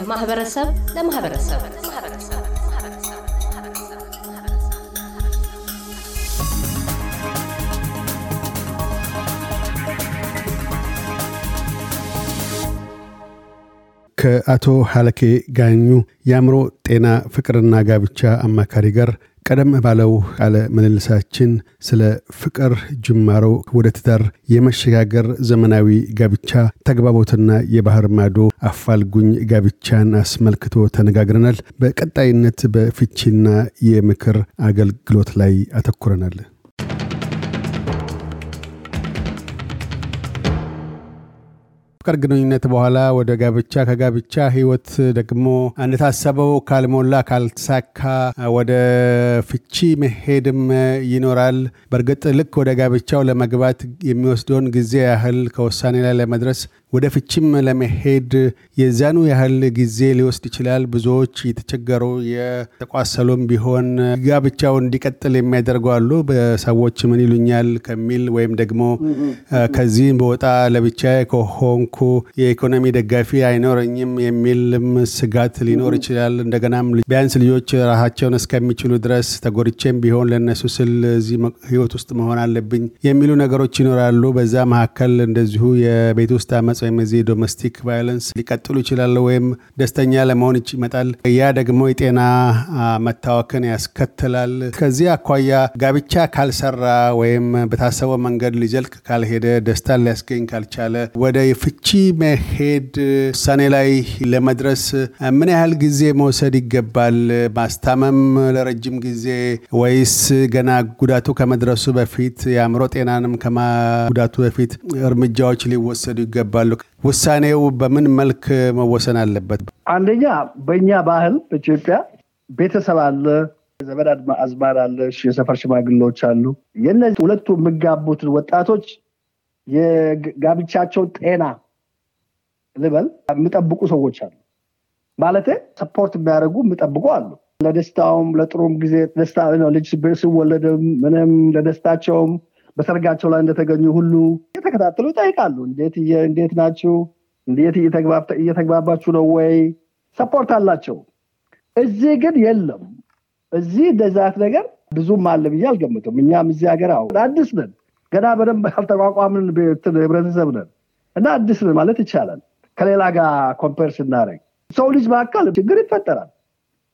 ከማህበረሰብ ለማህበረሰብ። ከአቶ ሀለኬ ጋኙ የአእምሮ ጤና ፍቅርና ጋብቻ አማካሪ ጋር ቀደም ባለው ቃለ ምልልሳችን ስለ ፍቅር ጅማሮ ወደ ትዳር የመሸጋገር ዘመናዊ ጋብቻ ተግባቦትና የባህር ማዶ አፋልጉኝ ጋብቻን አስመልክቶ ተነጋግረናል። በቀጣይነት በፍቺና የምክር አገልግሎት ላይ አተኩረናል። ፍቅር ግንኙነት በኋላ ወደ ጋብቻ ከጋብቻ ህይወት ደግሞ እንደታሰበው ካልሞላ ካልተሳካ ወደ ፍቺ መሄድም ይኖራል። በእርግጥ ልክ ወደ ጋብቻው ለመግባት የሚወስደውን ጊዜ ያህል ከውሳኔ ላይ ለመድረስ ወደ ፍችም ለመሄድ የዛኑ ያህል ጊዜ ሊወስድ ይችላል። ብዙዎች የተቸገሩ የተቋሰሉም ቢሆን ጋብቻው እንዲቀጥል የሚያደርጉ አሉ። በሰዎች ምን ይሉኛል ከሚል ወይም ደግሞ ከዚህ በወጣ ለብቻ ከሆንኩ የኢኮኖሚ ደጋፊ አይኖረኝም የሚልም ስጋት ሊኖር ይችላል። እንደገናም ቢያንስ ልጆች ራሳቸውን እስከሚችሉ ድረስ ተጎድቼም ቢሆን ለነሱ ስል እዚህ ህይወት ውስጥ መሆን አለብኝ የሚሉ ነገሮች ይኖራሉ። በዛ መካከል እንደዚሁ የቤት ውስጥ አመፅ ወይም የዚህ domestic violence ሊቀጥሉ ይችላሉ፣ ወይም ደስተኛ ለመሆን ይመጣል። ያ ደግሞ የጤና መታወክን ያስከትላል። ከዚህ አኳያ ጋብቻ ካልሰራ ወይም በታሰበው መንገድ ሊዘልቅ ካልሄደ ደስታን ሊያስገኝ ካልቻለ ወደ ፍቺ መሄድ ውሳኔ ላይ ለመድረስ ምን ያህል ጊዜ መውሰድ ይገባል? ማስታመም ለረጅም ጊዜ ወይስ ገና ጉዳቱ ከመድረሱ በፊት የአእምሮ ጤናንም ከማጉዳቱ በፊት እርምጃዎች ሊወሰዱ ይገባሉ? ውሳኔው በምን መልክ መወሰን አለበት? አንደኛ በእኛ ባህል በኢትዮጵያ ቤተሰብ አለ፣ ዘመድ አዝማድ አለ፣ የሰፈር ሽማግሌዎች አሉ። የነዚህ ሁለቱ የሚጋቡትን ወጣቶች የጋብቻቸውን ጤና ልበል የሚጠብቁ ሰዎች አሉ። ማለት support የሚያደርጉ የሚጠብቁ አሉ። ለደስታውም ለጥሩም ጊዜ ደስታ ልጅ ሲወለድም ምንም ለደስታቸውም በሰርጋቸው ላይ እንደተገኙ ሁሉ እየተከታተሉ ይጠይቃሉ። እንዴት ናችሁ? እንዴት እየተግባባችሁ ነው ወይ? support አላቸው። እዚህ ግን የለም። እዚህ እንደዛት ነገር ብዙም አለ ብዬ አልገምትም። እኛም እዚህ ሀገር አሁን አዲስ ነን፣ ገና በደንብ ያልተቋቋምን ህብረተሰብ ነን እና አዲስ ነን ማለት ይቻላል። ከሌላ ጋር compare ስናደርግ ሰው ልጅ መካከል ችግር ይፈጠራል።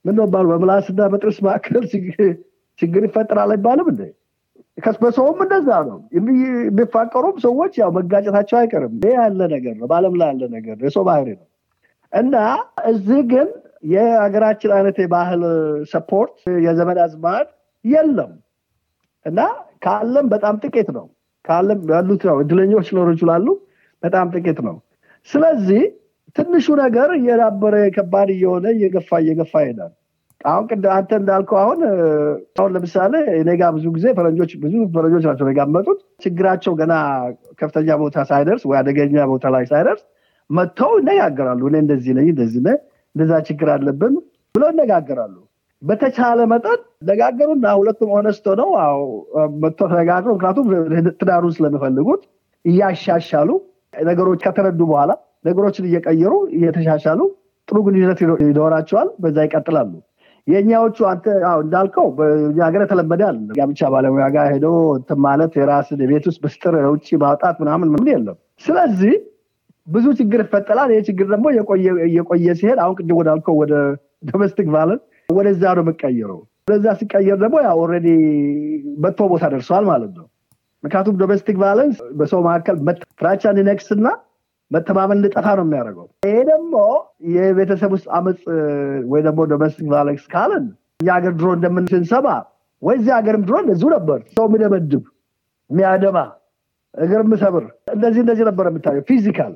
ምን ባሉ በምላስና በጥርስ መካከል ችግር ይፈጠራል አይባልም እንዴ? በሰውም እንደዛ ነው። የሚፋቀሩም ሰዎች ያው መጋጨታቸው አይቀርም። ይህ ያለ ነገር ነው፣ በአለም ላይ ያለ ነገር ነው፣ የሰው ባህሪ ነው እና እዚህ ግን የሀገራችን አይነት የባህል support የዘመድ አዝማድ የለም እና ካለም በጣም ጥቂት ነው። ካለም ያሉት ነው እድለኞች ሊኖሩ ይችላሉ፣ በጣም ጥቂት ነው። ስለዚህ ትንሹ ነገር እየዳበረ ከባድ እየሆነ እየገፋ እየገፋ ይሄዳል። አሁን ቅድ አንተ እንዳልከው አሁን አሁን ለምሳሌ እኔ ጋ ብዙ ጊዜ ፈረንጆች ብዙ ፈረንጆች ናቸው እኔ ጋ መጡት ችግራቸው ገና ከፍተኛ ቦታ ሳይደርስ ወይ አደገኛ ቦታ ላይ ሳይደርስ መጥተው ይነጋገራሉ። እኔ እንደዚህ ነኝ እንደዚህ ነኝ እንደዛ ችግር አለብን ብለው ይነጋገራሉ። በተቻለ መጠን ነጋገሩና ሁለቱም ሆነስቶ ነው መጥተው ተነጋግረው ምክንያቱም ትዳሩን ስለሚፈልጉት እያሻሻሉ ነገሮች ከተረዱ በኋላ ነገሮችን እየቀየሩ እየተሻሻሉ ጥሩ ግንኙነት ይኖራቸዋል። በዛ ይቀጥላሉ። የእኛዎቹ አንተ እንዳልከው ሀገር የተለመደ አለ ጋብቻ ባለሙያ ጋር ሄዶ እንትን ማለት የራስን የቤት ውስጥ ምስጢር ውጭ ማውጣት ምናምን ምን የለም። ስለዚህ ብዙ ችግር ይፈጠራል። ይህ ችግር ደግሞ እየቆየ ሲሄድ አሁን ቅድም ወዳልከው ወደ domestic violence ወደዛ ነው የምቀየረው። ወደዛ ሲቀየር ደግሞ ያው already መጥፎ ቦታ ደርሰዋል ማለት ነው። ምክንያቱም domestic violence በሰው መካከል ፍራቻ እንዲነግስና መተማመን እንድጠፋ ነው የሚያደርገው። ይሄ ደግሞ የቤተሰብ ውስጥ አመፅ ወይ ደግሞ domestic violence ካለን እኛ ሀገር ድሮ እንደምን ስንሰማ ወይ እዚህ ሀገርም ድሮ እንደዚሁ ነበር። ሰው የሚደበድብ የሚያደማ እግር የሚሰብር እንደዚህ እንደዚህ ነበር የምታየው physical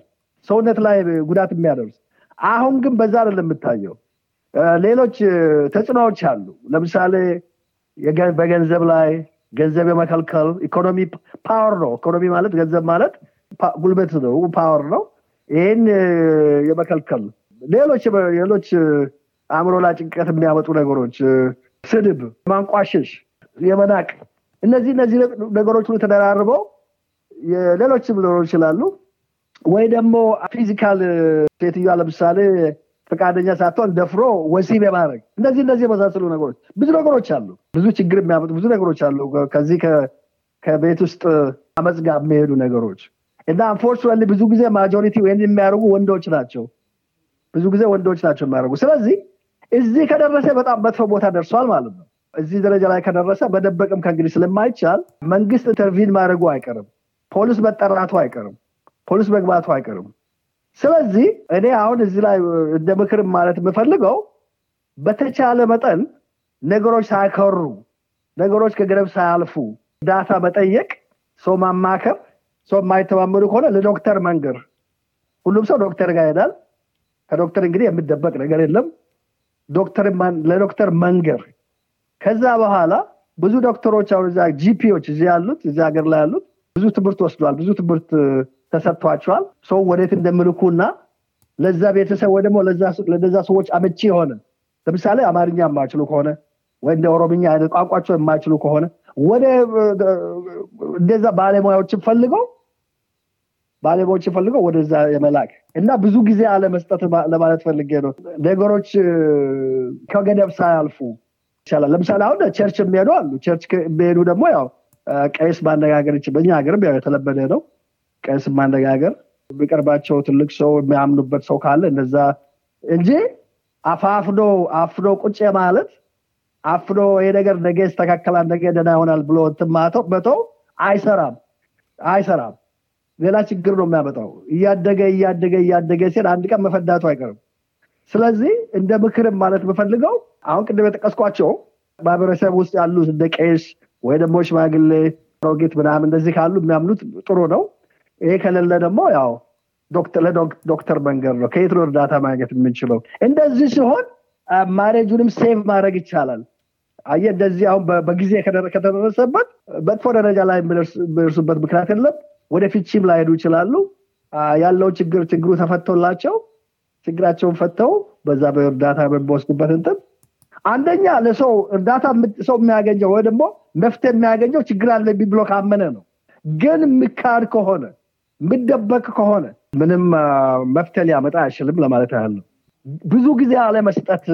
ሰውነት ላይ ጉዳት የሚያደርስ። አሁን ግን በዛ አይደለም የምታየው። ሌሎች ተጽዕኖዎች አሉ። ለምሳሌ በገንዘብ ላይ ገንዘብ የመከልከል ኢኮኖሚ power ነው። ኢኮኖሚ ማለት ገንዘብ ማለት ጉልበት ነው፣ power ነው። ይህን የመከልከል ሌሎች ሌሎች አእምሮ ላይ ጭንቀት የሚያመጡ ነገሮች፣ ስድብ፣ ማንቋሸሽ፣ የመናቅ እነዚህ እነዚህ ነገሮች ሁሉ ተደራርበው ሌሎችም ሊኖሩ ይችላሉ። ወይ ደግሞ physical ሴትዮዋ ለምሳሌ ፈቃደኛ ሳትሆን ደፍሮ ወሲብ የማድረግ እንደዚህ እንደዚህ የመሳሰሉ ነገሮች ብዙ ነገሮች አሉ ብዙ ችግር የሚያመጡ ብዙ ነገሮች አሉ ከዚህ ከቤት ውስጥ አመፅ ጋር የሚሄዱ ነገሮች እና unfortunately ብዙ ጊዜ majority ወይም የሚያደርጉ ወንዶች ናቸው። ብዙ ጊዜ ወንዶች ናቸው የሚያደርጉ። ስለዚህ እዚህ ከደረሰ በጣም መጥፎ ቦታ ደርሷል ማለት ነው። እዚህ ደረጃ ላይ ከደረሰ ቢደበቅም ከእንግዲህ ስለማይቻል መንግስት intervene ማድረጉ አይቀርም። ፖሊስ መጠራቱ አይቀርም። ፖሊስ መግባቱ አይቀርም። ስለዚህ እኔ አሁን እዚህ ላይ እንደ ምክር ማለት የምፈልገው በተቻለ መጠን ነገሮች ሳይከሩ ነገሮች ከገደብ ሳያልፉ እርዳታ መጠየቅ ሰው ማማከር ሰው የማይተማመኑ ከሆነ ለዶክተር መንገር። ሁሉም ሰው ዶክተር ጋር ይሄዳል። ከዶክተር እንግዲህ የሚደበቅ ነገር የለም። ለዶክተር መንገር። ከዛ በኋላ ብዙ ዶክተሮች አሁን እዛ ጂፒዎች እዚህ ያሉት እዚህ ሀገር ላይ ያሉት ብዙ ትምህርት ወስዷል ብዙ ትምህርት ተሰጥቷቸዋል። ሰው ወዴት እንደምልኩና ለዛ ቤተሰብ ወይ ደግሞ ለዛ ሰዎች አመቺ የሆነ ለምሳሌ አማርኛ የማይችሉ ከሆነ ወይ እንደ ኦሮምኛ አይነት ቋንቋቸው የማይችሉ ከሆነ ወደ እንደዛ ባለሙያዎችን ፈልገው ባለሙያዎችን ፈልገው ወደዛ የመላክ እና ብዙ ጊዜ አለመስጠት ለማለት ፈልጌ ነው። ነገሮች ከገደብ ሳያልፉ ይቻላል። ለምሳሌ አሁን church የሚሄዱ አሉ። church የሚሄዱ ደግሞ ያው ቄስ ማነጋገር በኛ ሀገርም ያው የተለመደ ነው። ቄስ ማነጋገር የሚቀርባቸው ትልቅ ሰው የሚያምኑበት ሰው ካለ እነዛ እንጂ አፋፍኖ አፍኖ ቁጭ ማለት አፍኖ ይሄ ነገር ነገ ይስተካከላል ነገ ደና ይሆናል ብሎ ትማተው መተው አይሰራም። አይሰራም ሌላ ችግር ነው የሚያመጣው። እያደገ እያደገ እያደገ ሲል አንድ ቀን መፈዳቱ አይቀርም። ስለዚህ እንደ ምክርም ማለት የምፈልገው አሁን ቅድም የጠቀስኳቸው ማህበረሰብ ውስጥ ያሉት እንደ ቄስ ወይ ደግሞ ሽማግሌ ሮጌት ምናምን እንደዚህ ካሉ የሚያምኑት ጥሩ ነው። ይሄ ከሌለ ደግሞ ያው ለዶክተር መንገድ ነው። ከየት ነው እርዳታ ማግኘት የምንችለው? እንደዚህ ሲሆን marriage ኡንም save ማድረግ ይቻላል። አየ እንደዚህ አሁን በጊዜ ከተደረሰበት መጥፎ ደረጃ ላይ የሚደርሱበት ምክንያት የለም ወደ ፍቺም ላይሄዱ ይችላሉ። ያለው ችግር ችግሩ ተፈቶላቸው ችግራቸውን ፈተው በዛ በእርዳታ በሚወስዱበት እንትን አንደኛ ለሰው እርዳታ ሰው የሚያገኘው ወይ ደግሞ መፍትሄ የሚያገኘው ችግር አለብኝ ብሎ ካመነ ነው። ግን የሚካድ ከሆነ የሚደበቅ ከሆነ ምንም መፍትሄ ሊያመጣ አይችልም ለማለት ያህል ብዙ ጊዜ አለመስጠት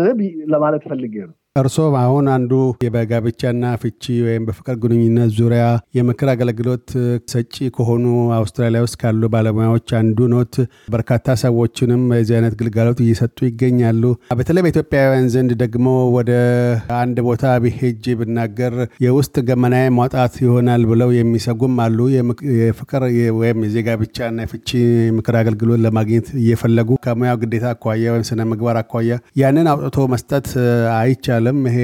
ለማለት ፈልጌ ነው እርሶም አሁን አንዱ በጋብቻና ፍቺ ወይም በፍቅር ግንኙነት ዙሪያ የምክር አገልግሎት ሰጪ ከሆኑ አውስትራሊያ ውስጥ ካሉ ባለሙያዎች አንዱ ኖት። በርካታ ሰዎችንም የዚህ አይነት ግልጋሎት እየሰጡ ይገኛሉ። በተለይ በኢትዮጵያውያን ዘንድ ደግሞ ወደ አንድ ቦታ ብሄጅ ብናገር የውስጥ ገመናዬ ማውጣት ይሆናል ብለው የሚሰጉም አሉ። የፍቅር ወይም የጋብቻና የፍቺ ምክር አገልግሎት ለማግኘት እየፈለጉ ከሙያው ግዴታ አኳያ ወይም ስነ ምግባር አኳያ ያንን አውጥቶ መስጠት አይቻልም። ይሄ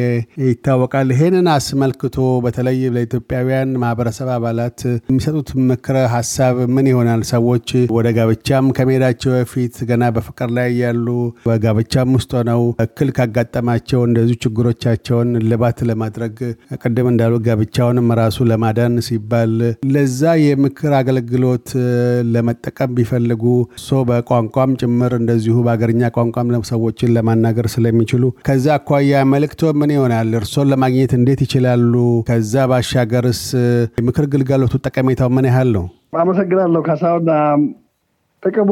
ይታወቃል። ይሄንን አስመልክቶ በተለይ ለኢትዮጵያውያን ማህበረሰብ አባላት የሚሰጡት ምክረ ሀሳብ ምን ይሆናል? ሰዎች ወደ ጋብቻም ከመሄዳቸው በፊት ገና በፍቅር ላይ ያሉ በጋብቻም ውስጥ ሆነው እክል ካጋጠማቸው እንደዚሁ ችግሮቻቸውን ልባት ለማድረግ ቅድም እንዳሉ ጋብቻውንም ራሱ ለማዳን ሲባል ለዛ የምክር አገልግሎት ለመጠቀም ቢፈልጉ so በቋንቋም ጭምር እንደዚሁ በአገርኛ ቋንቋም ሰዎችን ለማናገር ስለሚችሉ ከዛ አኳያ መልእክቶ ምን ይሆናል? እርሶን ለማግኘት እንዴት ይችላሉ? ከዛ ባሻገርስ የምክር ግልጋሎቱ ጠቀሜታው ምን ያህል ነው? አመሰግናለሁ ካሳሁን። ጥቅሙ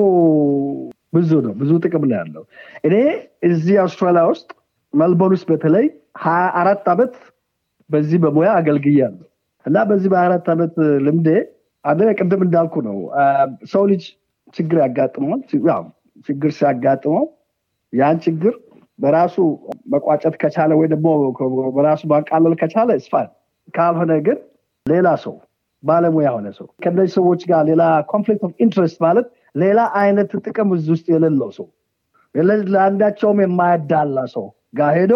ብዙ ነው። ብዙ ጥቅም ነው ያለው። እኔ እዚህ አውስትራሊያ ውስጥ መልቦርን ውስጥ በተለይ ሀያ አራት ዓመት በዚህ በሙያ አገልግያለሁ እና በዚህ በሀያ አራት ዓመት ልምዴ አንደኛ ቅድም እንዳልኩ ነው ሰው ልጅ ችግር ያጋጥመዋል። ችግር ሲያጋጥመው ያን ችግር በራሱ መቋጨት ከቻለ ወይ ደግሞ በራሱ ማቃለል ከቻለ እሱ fine ካልሆነ ግን ሌላ ሰው ባለሙያ የሆነ ሰው ከነዚህ ሰዎች ጋር ሌላ conflict of interest ማለት ሌላ አይነት ጥቅም እዚህ ውስጥ የሌለው ሰው ለአንዳቸውም የማያዳላ ሰው ጋር ሄዶ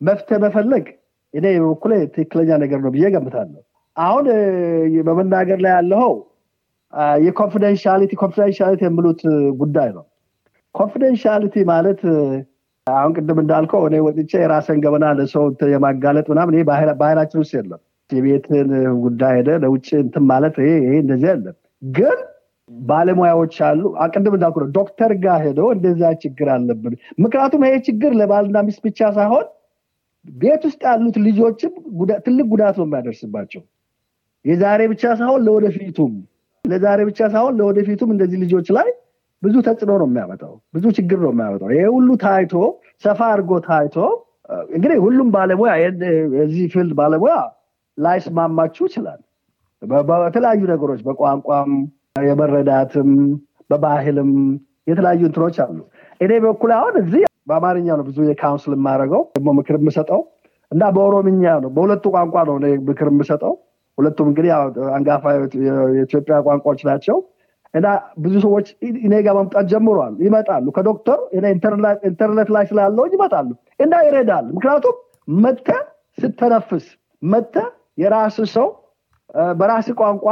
መፍትሄ መፈለግ እኔ በኩሌ ትክክለኛ ነገር ነው ብዬ ገምታለሁ። አሁን በመናገር ላይ ያለው የ confidentiality confidentiality የሚሉት ጉዳይ ነው። confidentiality ማለት አሁን ቅድም እንዳልከው እኔ ወጥቼ የራሴን ገበና ለሰው የማጋለጥ ምናምን ይሄ ባህላችን ውስጥ የለም። የቤትን ጉዳይ ሄደ ለውጭ እንትን ማለት ይሄ እንደዚህ የለም። ግን ባለሙያዎች አሉ። ቅድም እንዳልኩ ነው ዶክተር ጋር ሄደው እንደዚያ ችግር አለብን። ምክንያቱም ይሄ ችግር ለባልና ሚስት ብቻ ሳይሆን ቤት ውስጥ ያሉት ልጆችም ትልቅ ጉዳት ነው የሚያደርስባቸው። የዛሬ ብቻ ሳይሆን ለወደፊቱም ለዛሬ ብቻ ሳይሆን ለወደፊቱም እንደዚህ ልጆች ላይ ብዙ ተጽዕኖ ነው የሚያመጣው፣ ብዙ ችግር ነው የሚያመጣው። ይሄ ሁሉ ታይቶ ሰፋ አድርጎ ታይቶ እንግዲህ ሁሉም ባለሙያ የዚህ field ባለሙያ ላይስማማችሁ ይችላል። በተለያዩ ነገሮች በቋንቋም የመረዳትም በባህልም የተለያዩ እንትኖች አሉ። እኔ በኩል አሁን እዚህ በአማርኛ ነው ብዙ የ counsel የማደርገው ደግሞ ምክር የምሰጠው እና በኦሮምኛ ነው። በሁለቱ ቋንቋ ነው ምክር የምሰጠው። ሁለቱም እንግዲህ አንጋፋ የኢትዮጵያ ቋንቋዎች ናቸው እና ብዙ ሰዎች እኔ ጋር መምጣት ጀምሯል። ይመጣሉ ከዶክተር ኢንተርኔት ላይ ስላለሁ ይመጣሉ እና ይረዳል። ምክንያቱም መተህ ስትተነፍስ መተህ የራስ ሰው በራስህ ቋንቋ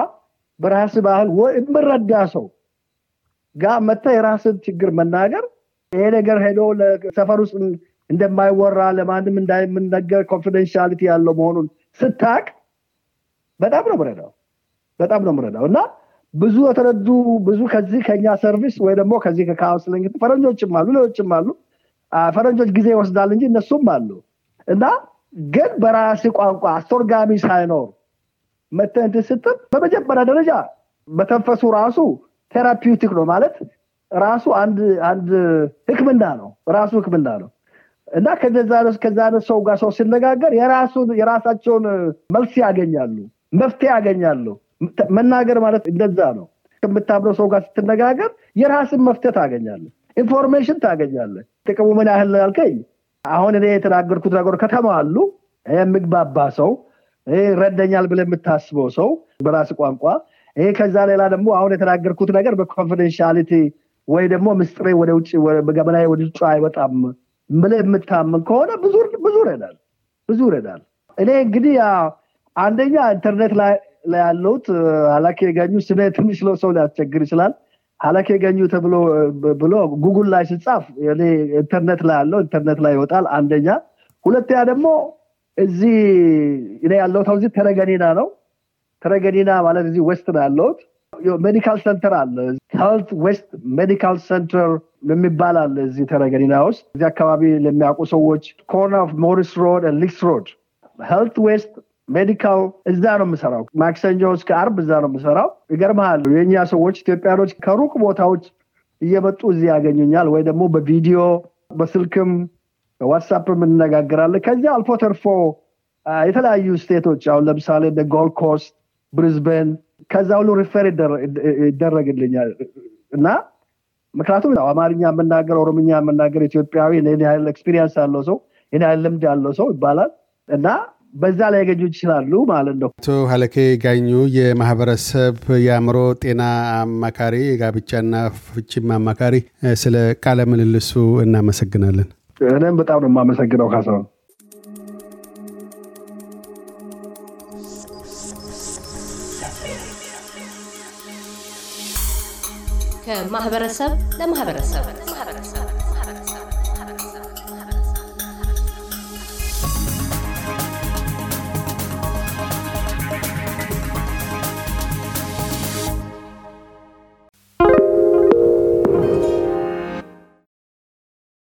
በራስህ ባህል የምረዳ ሰው ጋር መተህ የራስን ችግር መናገር ይሄ ነገር ሄዶ ሰፈር ውስጥ እንደማይወራ ለማንም እንደማይነገር confidentiality ያለው መሆኑን ስታውቅ በጣም ነው ምረዳው በጣም ነው ምረዳው እና ብዙ የተረዱ ብዙ ከዚህ ከኛ service ወይ ደግሞ ከዚህ ከ counselling ፈረንጆችም አሉ ሌሎችም አሉ። ፈረንጆች ጊዜ ይወስዳል እንጂ እነሱም አሉ። እና ግን በራስህ ቋንቋ አስተርጓሚ ሳይኖር መተህ እንትን ስትል በመጀመሪያ ደረጃ መተንፈሱ ራሱ therapeutic ነው ማለት ራሱ አንድ አንድ ህክምና ነው ራሱ ህክምና ነው። እና ከዛ ሰው ጋር ሰው ሲነጋገር የራሳቸውን መልስ ያገኛሉ መፍትሄ ያገኛሉ መናገር ማለት እንደዛ ነው። ከምታምነው ሰው ጋር ስትነጋገር የራስን መፍትሄ ታገኛለህ information ታገኛለህ ጥቅሙ ምን ያህል ያልከኝ? አሁን እኔ የተናገርኩት ነገር ከተማ አሉ። የምግባባ ሰው ይረዳኛል ብለህ የምታስበው ሰው በራስህ ቋንቋ ይሄ ከዛ ሌላ ደግሞ አሁን የተናገርኩት ነገር በ confidentiality ወይ ደግሞ ምስጢሬ ወደ ውጭ ገበና ወደ ውጭ አይወጣም ብለህ የምታምን ከሆነ ብዙ ይረዳል ብዙ ይረዳል። እኔ እንግዲህ አንደኛ ኢንተርኔት ላይ ያለሁት ሀለኬ ጋኙ ስሜ ትንሽ ሰው ሊያስቸግር ይችላል። ሀለኬ ጋኙ ተብሎ ብሎ ጉጉል ላይ ሲጻፍ ኢንተርኔት ላይ ያለው ኢንተርኔት ላይ ይወጣል አንደኛ። ሁለተኛ ደግሞ እዚህ እኔ ያለሁት እዚህ ተረገኒና ነው። ተረገኒና ማለት እዚህ west ነው ያለሁት። medical centre አለ። Health West Medical Centre የሚባል አለ እዚህ ተረገኒና ውስጥ። እዚህ አካባቢ ለሚያውቁ ሰዎች corner of Morris Road Leakes Road። Health West Medical እዛ ነው የምሰራው። ማክሰኞ እስከ አርብ እዛ ነው የምሰራው። ይገርመሃል የእኛ ሰዎች ኢትዮጵያኖች ከሩቅ ቦታዎች እየመጡ እዚህ ያገኙኛል። ወይ ደግሞ በቪዲዮ በስልክም በዋትሳፕም እንነጋገራለን። ከዚያ አልፎ ተርፎ የተለያዩ stateኦች አሁን ለምሳሌ ጎልድ ኮስት ብሪዝበን ከዛ ሁሉ refer ይደረግልኛል። እና ምክንያቱም አማርኛ የምናገር ኦሮምኛ የምናገር ኢትዮጵያዊ ይህን ያህል experience ያለው ሰው ይህን ያህል ልምድ ያለው ሰው ይባላል። እና በዛ ላይ ያገኙ ይችላሉ ማለት ነው። አቶ ሀለኬ ጋኙ የማህበረሰብ የአእምሮ ጤና አማካሪ የጋብቻና ፍቺም አማካሪ ስለ ቃለ ምልልሱ እናመሰግናለን። እኔም በጣም ነው የማመሰግነው ካሳሁን። ከማህበረሰብ ለማህበረሰብ